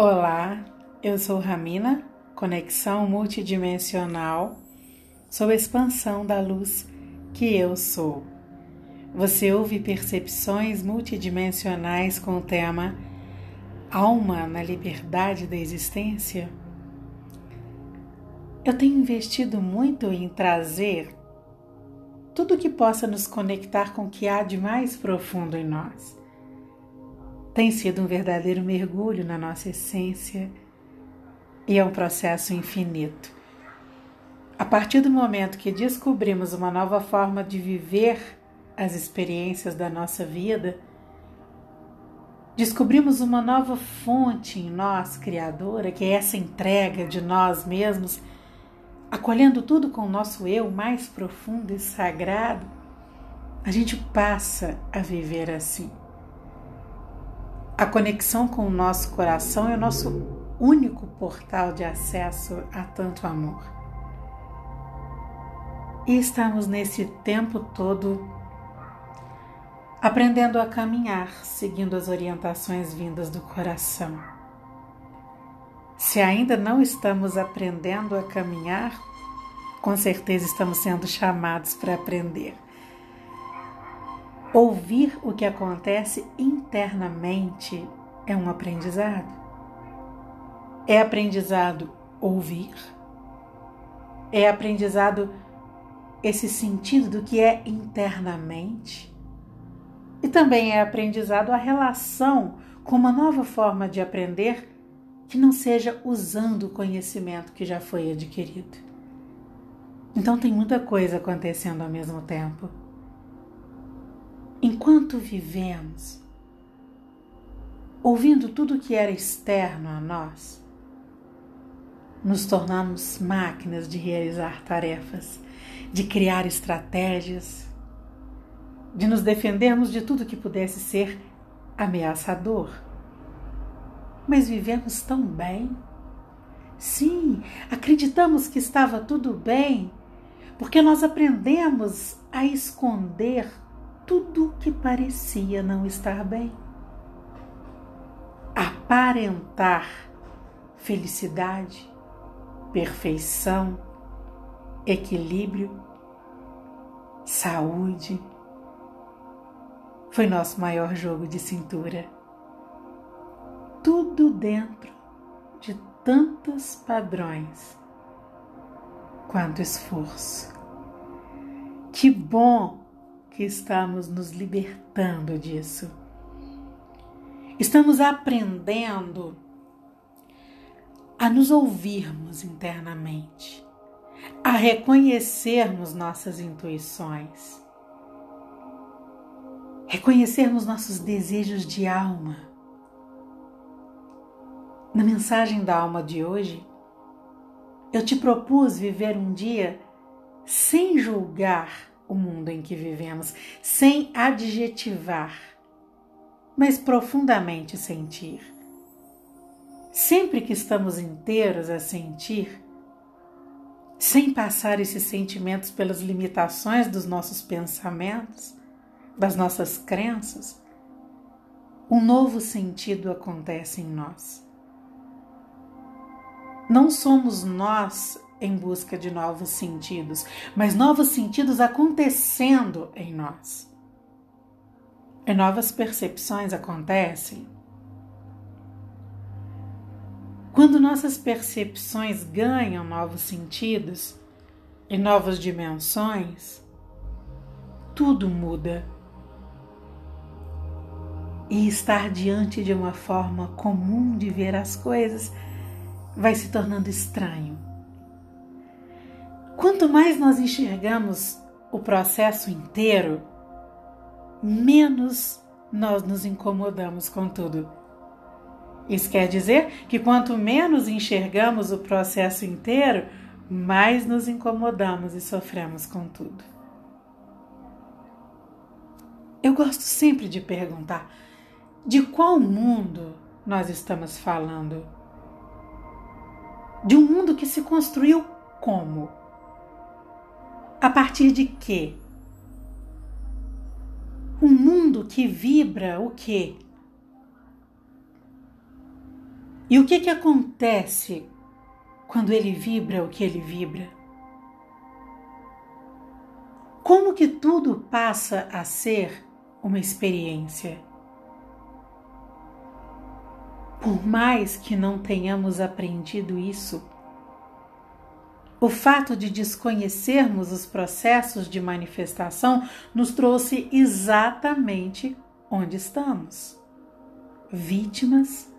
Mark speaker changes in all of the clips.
Speaker 1: Olá, eu sou Ramina, conexão multidimensional, sou expansão da luz que eu sou. Você ouve percepções multidimensionais com o tema Alma na liberdade da existência? Eu tenho investido muito em trazer tudo que possa nos conectar com o que há de mais profundo em nós tem sido um verdadeiro mergulho na nossa essência e é um processo infinito. A partir do momento que descobrimos uma nova forma de viver as experiências da nossa vida, descobrimos uma nova fonte em nós, Criadora, que é essa entrega de nós mesmos, acolhendo tudo com o nosso eu mais profundo e sagrado, a gente passa a viver assim. A conexão com o nosso coração é o nosso único portal de acesso a tanto amor. E estamos nesse tempo todo aprendendo a caminhar seguindo as orientações vindas do coração. Se ainda não estamos aprendendo a caminhar, com certeza estamos sendo chamados para aprender. Ouvir o que acontece internamente é um aprendizado. É aprendizado ouvir. É aprendizado esse sentido do que é internamente. E também é aprendizado a relação com uma nova forma de aprender que não seja usando o conhecimento que já foi adquirido. Então tem muita coisa acontecendo ao mesmo tempo. Enquanto vivemos, ouvindo tudo que era externo a nós, nos tornamos máquinas de realizar tarefas, de criar estratégias, de nos defendermos de tudo que pudesse ser ameaçador. Mas vivemos tão bem. Sim, acreditamos que estava tudo bem, porque nós aprendemos a esconder tudo que parecia não estar bem. Aparentar felicidade, perfeição, equilíbrio, saúde. Foi nosso maior jogo de cintura. Tudo dentro de tantos padrões quanto esforço. Que bom que estamos nos libertando disso. Estamos aprendendo a nos ouvirmos internamente, a reconhecermos nossas intuições, reconhecermos nossos desejos de alma. Na mensagem da alma de hoje, eu te propus viver um dia sem julgar o mundo em que vivemos, sem adjetivar, mas profundamente sentir. Sempre que estamos inteiros a sentir, sem passar esses sentimentos pelas limitações dos nossos pensamentos, das nossas crenças, um novo sentido acontece em nós. Não somos nós em busca de novos sentidos, mas novos sentidos acontecendo em nós. E novas percepções acontecem quando nossas percepções ganham novos sentidos e novas dimensões, tudo muda. E estar diante de uma forma comum de ver as coisas vai se tornando estranho. Quanto mais nós enxergamos o processo inteiro, menos nós nos incomodamos com tudo. Isso quer dizer que quanto menos enxergamos o processo inteiro, mais nos incomodamos e sofremos com tudo. Eu gosto sempre de perguntar: de qual mundo nós estamos falando? De um mundo que se construiu como? A partir de quê? Um mundo que vibra o quê? E o que, que acontece quando ele vibra o que ele vibra? Como que tudo passa a ser uma experiência? Por mais que não tenhamos aprendido isso, o fato de desconhecermos os processos de manifestação nos trouxe exatamente onde estamos vítimas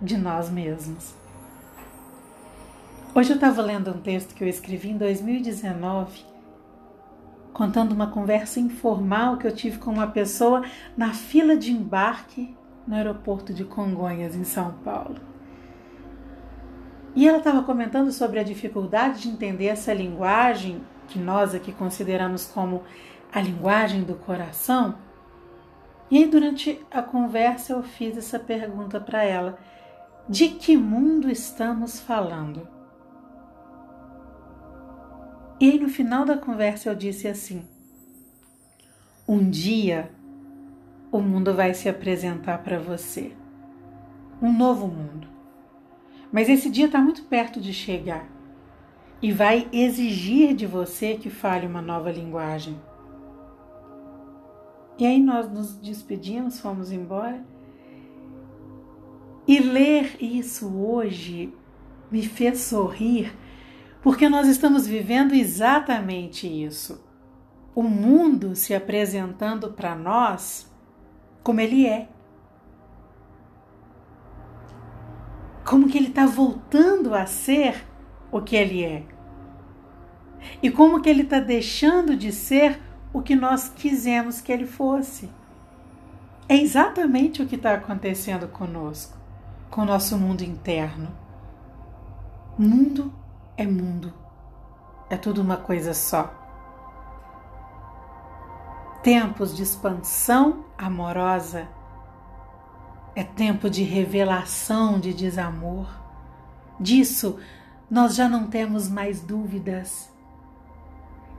Speaker 1: de nós mesmos. Hoje eu estava lendo um texto que eu escrevi em 2019, contando uma conversa informal que eu tive com uma pessoa na fila de embarque no aeroporto de Congonhas, em São Paulo. E ela estava comentando sobre a dificuldade de entender essa linguagem que nós aqui consideramos como a linguagem do coração. E aí, durante a conversa, eu fiz essa pergunta para ela: de que mundo estamos falando? E aí, no final da conversa, eu disse assim: um dia o mundo vai se apresentar para você. Um novo mundo. Mas esse dia está muito perto de chegar e vai exigir de você que fale uma nova linguagem. E aí nós nos despedimos, fomos embora. E ler isso hoje me fez sorrir, porque nós estamos vivendo exatamente isso. O mundo se apresentando para nós como ele é. Como que ele está voltando a ser o que ele é. E como que ele está deixando de ser o que nós quisemos que ele fosse. É exatamente o que está acontecendo conosco, com o nosso mundo interno. Mundo é mundo, é tudo uma coisa só tempos de expansão amorosa, é tempo de revelação de desamor. Disso nós já não temos mais dúvidas.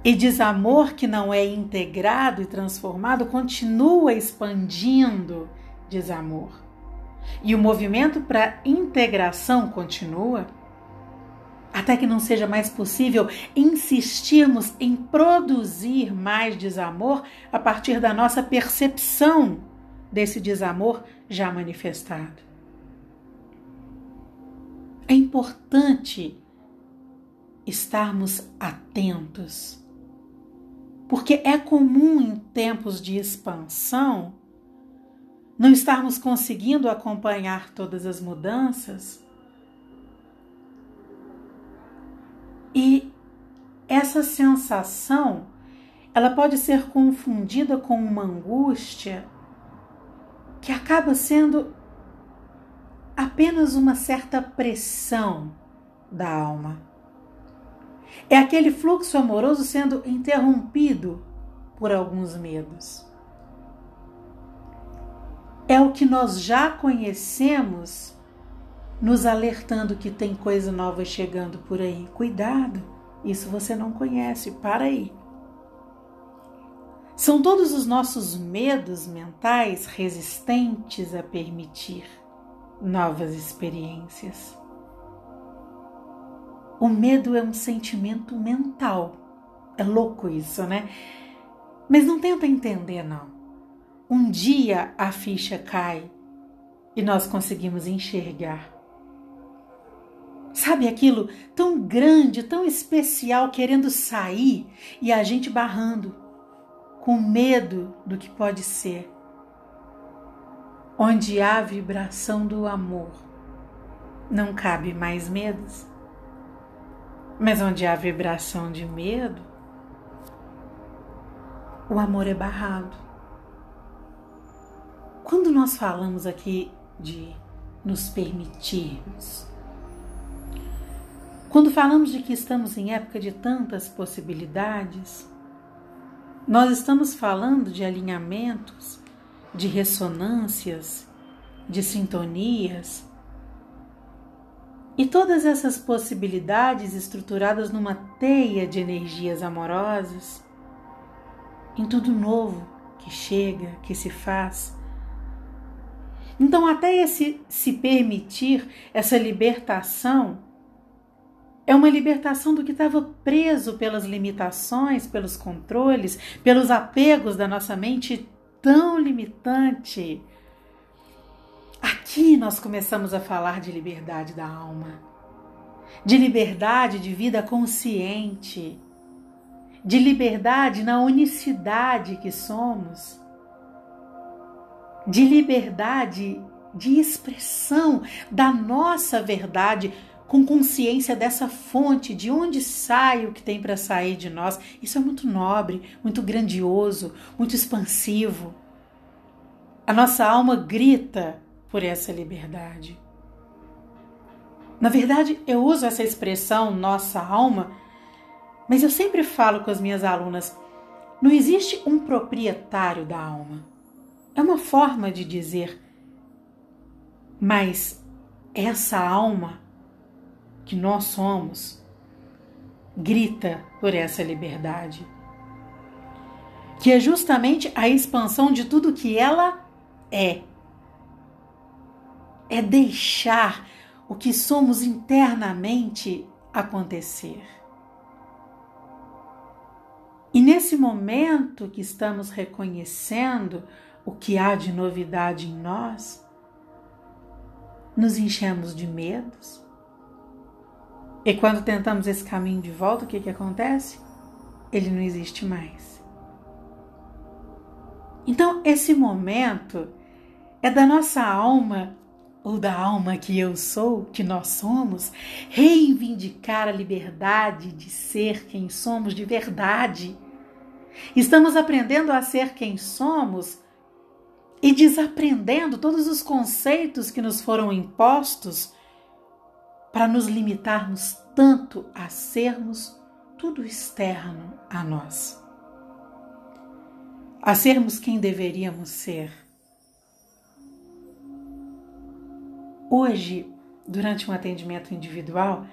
Speaker 1: E desamor que não é integrado e transformado continua expandindo desamor. E o movimento para integração continua até que não seja mais possível insistirmos em produzir mais desamor a partir da nossa percepção desse desamor já manifestado. É importante estarmos atentos, porque é comum em tempos de expansão não estarmos conseguindo acompanhar todas as mudanças E essa sensação, ela pode ser confundida com uma angústia que acaba sendo apenas uma certa pressão da alma. É aquele fluxo amoroso sendo interrompido por alguns medos. É o que nós já conhecemos nos alertando que tem coisa nova chegando por aí. Cuidado, isso você não conhece, para aí. São todos os nossos medos mentais resistentes a permitir novas experiências. O medo é um sentimento mental. É louco isso, né? Mas não tenta entender, não. Um dia a ficha cai e nós conseguimos enxergar Sabe aquilo tão grande, tão especial, querendo sair e a gente barrando, com medo do que pode ser. Onde há vibração do amor, não cabe mais medos. Mas onde há vibração de medo, o amor é barrado. Quando nós falamos aqui de nos permitirmos, quando falamos de que estamos em época de tantas possibilidades, nós estamos falando de alinhamentos, de ressonâncias, de sintonias. E todas essas possibilidades estruturadas numa teia de energias amorosas, em tudo novo que chega, que se faz. Então, até esse se permitir essa libertação é uma libertação do que estava preso pelas limitações, pelos controles, pelos apegos da nossa mente tão limitante. Aqui nós começamos a falar de liberdade da alma, de liberdade de vida consciente, de liberdade na unicidade que somos, de liberdade de expressão da nossa verdade com consciência dessa fonte, de onde sai o que tem para sair de nós. Isso é muito nobre, muito grandioso, muito expansivo. A nossa alma grita por essa liberdade. Na verdade, eu uso essa expressão nossa alma, mas eu sempre falo com as minhas alunas: não existe um proprietário da alma. É uma forma de dizer, mas essa alma que nós somos grita por essa liberdade, que é justamente a expansão de tudo que ela é. É deixar o que somos internamente acontecer. E nesse momento que estamos reconhecendo o que há de novidade em nós, nos enchemos de medos, e quando tentamos esse caminho de volta, o que, que acontece? Ele não existe mais. Então, esse momento é da nossa alma, ou da alma que eu sou, que nós somos, reivindicar a liberdade de ser quem somos de verdade. Estamos aprendendo a ser quem somos e desaprendendo todos os conceitos que nos foram impostos para nos limitarmos tanto a sermos tudo externo a nós, a sermos quem deveríamos ser. Hoje, durante um atendimento individual,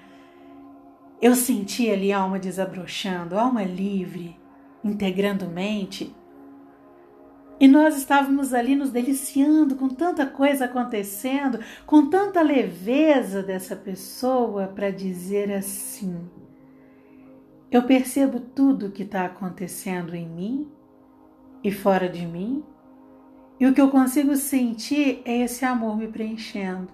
Speaker 1: eu senti ali a alma desabrochando, a alma livre, integrando mente e nós estávamos ali nos deliciando com tanta coisa acontecendo, com tanta leveza dessa pessoa para dizer assim: Eu percebo tudo o que está acontecendo em mim e fora de mim, e o que eu consigo sentir é esse amor me preenchendo.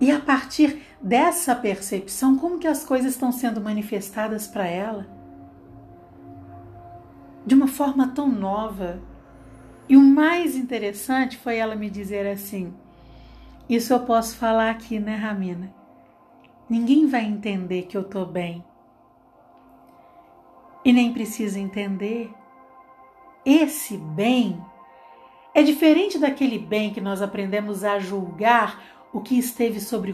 Speaker 1: E a partir dessa percepção, como que as coisas estão sendo manifestadas para ela? De uma forma tão nova. E o mais interessante foi ela me dizer assim: Isso eu posso falar aqui, né, Ramina? Ninguém vai entender que eu tô bem. E nem precisa entender. Esse bem é diferente daquele bem que nós aprendemos a julgar o que esteve sob,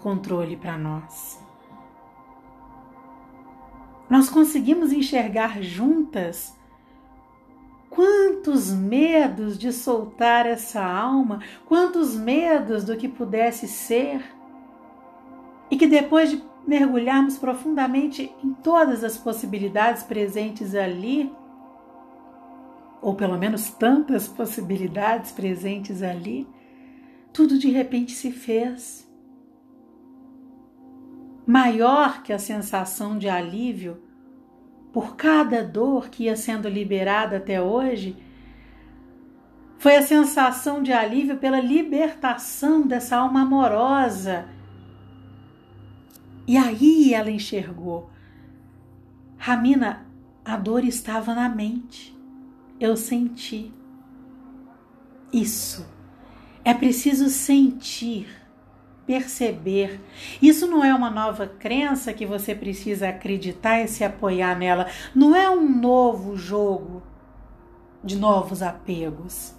Speaker 1: controle para nós nós conseguimos enxergar juntas quantos medos de soltar essa alma, quantos medos do que pudesse ser, e que depois de mergulharmos profundamente em todas as possibilidades presentes ali, ou pelo menos tantas possibilidades presentes ali, tudo de repente se fez maior que a sensação de alívio por cada dor que ia sendo liberada até hoje, foi a sensação de alívio pela libertação dessa alma amorosa. E aí ela enxergou. Ramina, a dor estava na mente. Eu senti. Isso. É preciso sentir perceber. Isso não é uma nova crença que você precisa acreditar e se apoiar nela. Não é um novo jogo de novos apegos.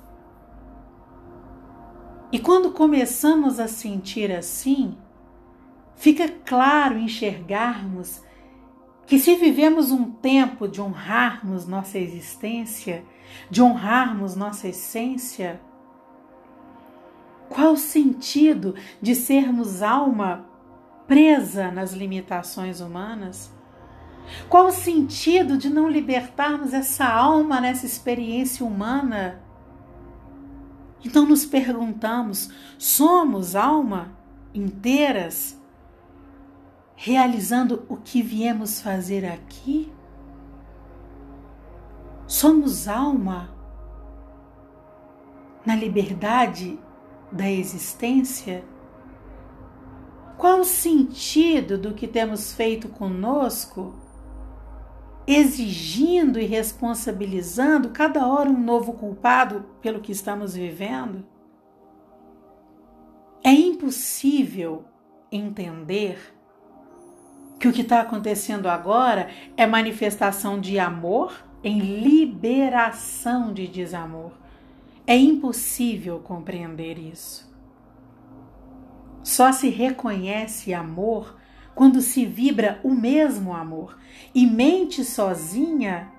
Speaker 1: E quando começamos a sentir assim, fica claro enxergarmos que se vivemos um tempo de honrarmos nossa existência, de honrarmos nossa essência, qual o sentido de sermos alma presa nas limitações humanas? Qual o sentido de não libertarmos essa alma nessa experiência humana? Então nos perguntamos: somos alma inteiras, realizando o que viemos fazer aqui? Somos alma na liberdade da existência? Qual o sentido do que temos feito conosco, exigindo e responsabilizando cada hora um novo culpado pelo que estamos vivendo? É impossível entender que o que está acontecendo agora é manifestação de amor em liberação de desamor. É impossível compreender isso. Só se reconhece amor quando se vibra o mesmo amor. E mente sozinha,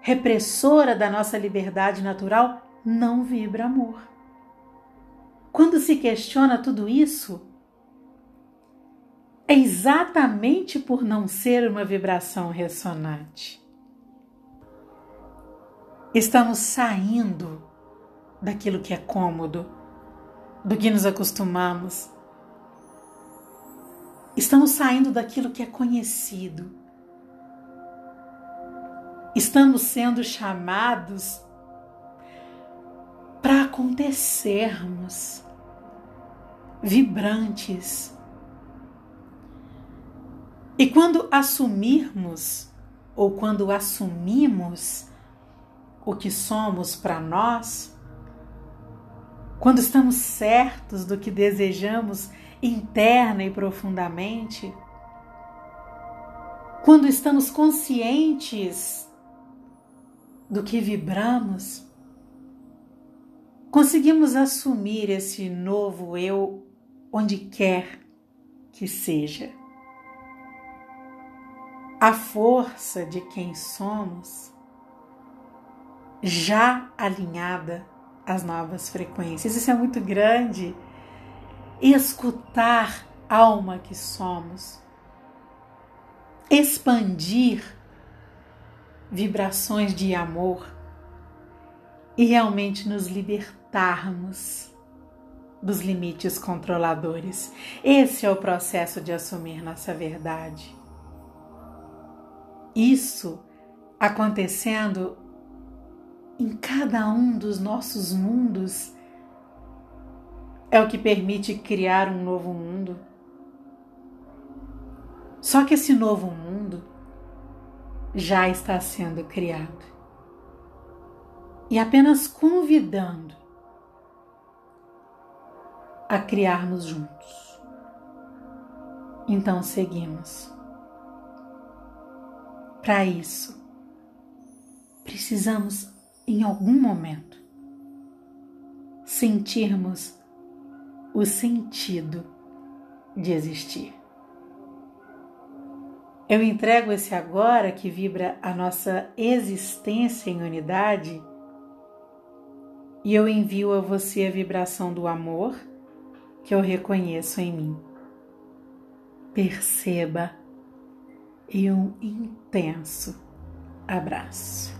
Speaker 1: repressora da nossa liberdade natural, não vibra amor. Quando se questiona tudo isso, é exatamente por não ser uma vibração ressonante. Estamos saindo daquilo que é cômodo, do que nos acostumamos. Estamos saindo daquilo que é conhecido. Estamos sendo chamados para acontecermos vibrantes. E quando assumirmos ou quando assumimos o que somos para nós, quando estamos certos do que desejamos interna e profundamente, quando estamos conscientes do que vibramos, conseguimos assumir esse novo eu onde quer que seja. A força de quem somos já alinhada às novas frequências. Isso é muito grande. Escutar alma que somos, expandir vibrações de amor e realmente nos libertarmos dos limites controladores. Esse é o processo de assumir nossa verdade. Isso acontecendo em cada um dos nossos mundos é o que permite criar um novo mundo. Só que esse novo mundo já está sendo criado. E apenas convidando a criarmos juntos. Então seguimos. Para isso, precisamos em algum momento, sentirmos o sentido de existir. Eu entrego esse agora que vibra a nossa existência em unidade e eu envio a você a vibração do amor que eu reconheço em mim. Perceba e um intenso abraço.